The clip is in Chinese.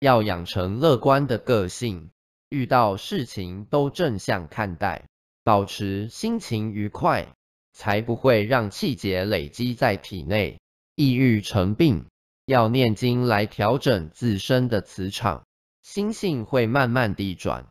要养成乐观的个性遇到事情都正向看待保持心情愉快才不会让气节累积在体内。抑郁成病要念经来调整自身的磁场心性会慢慢地转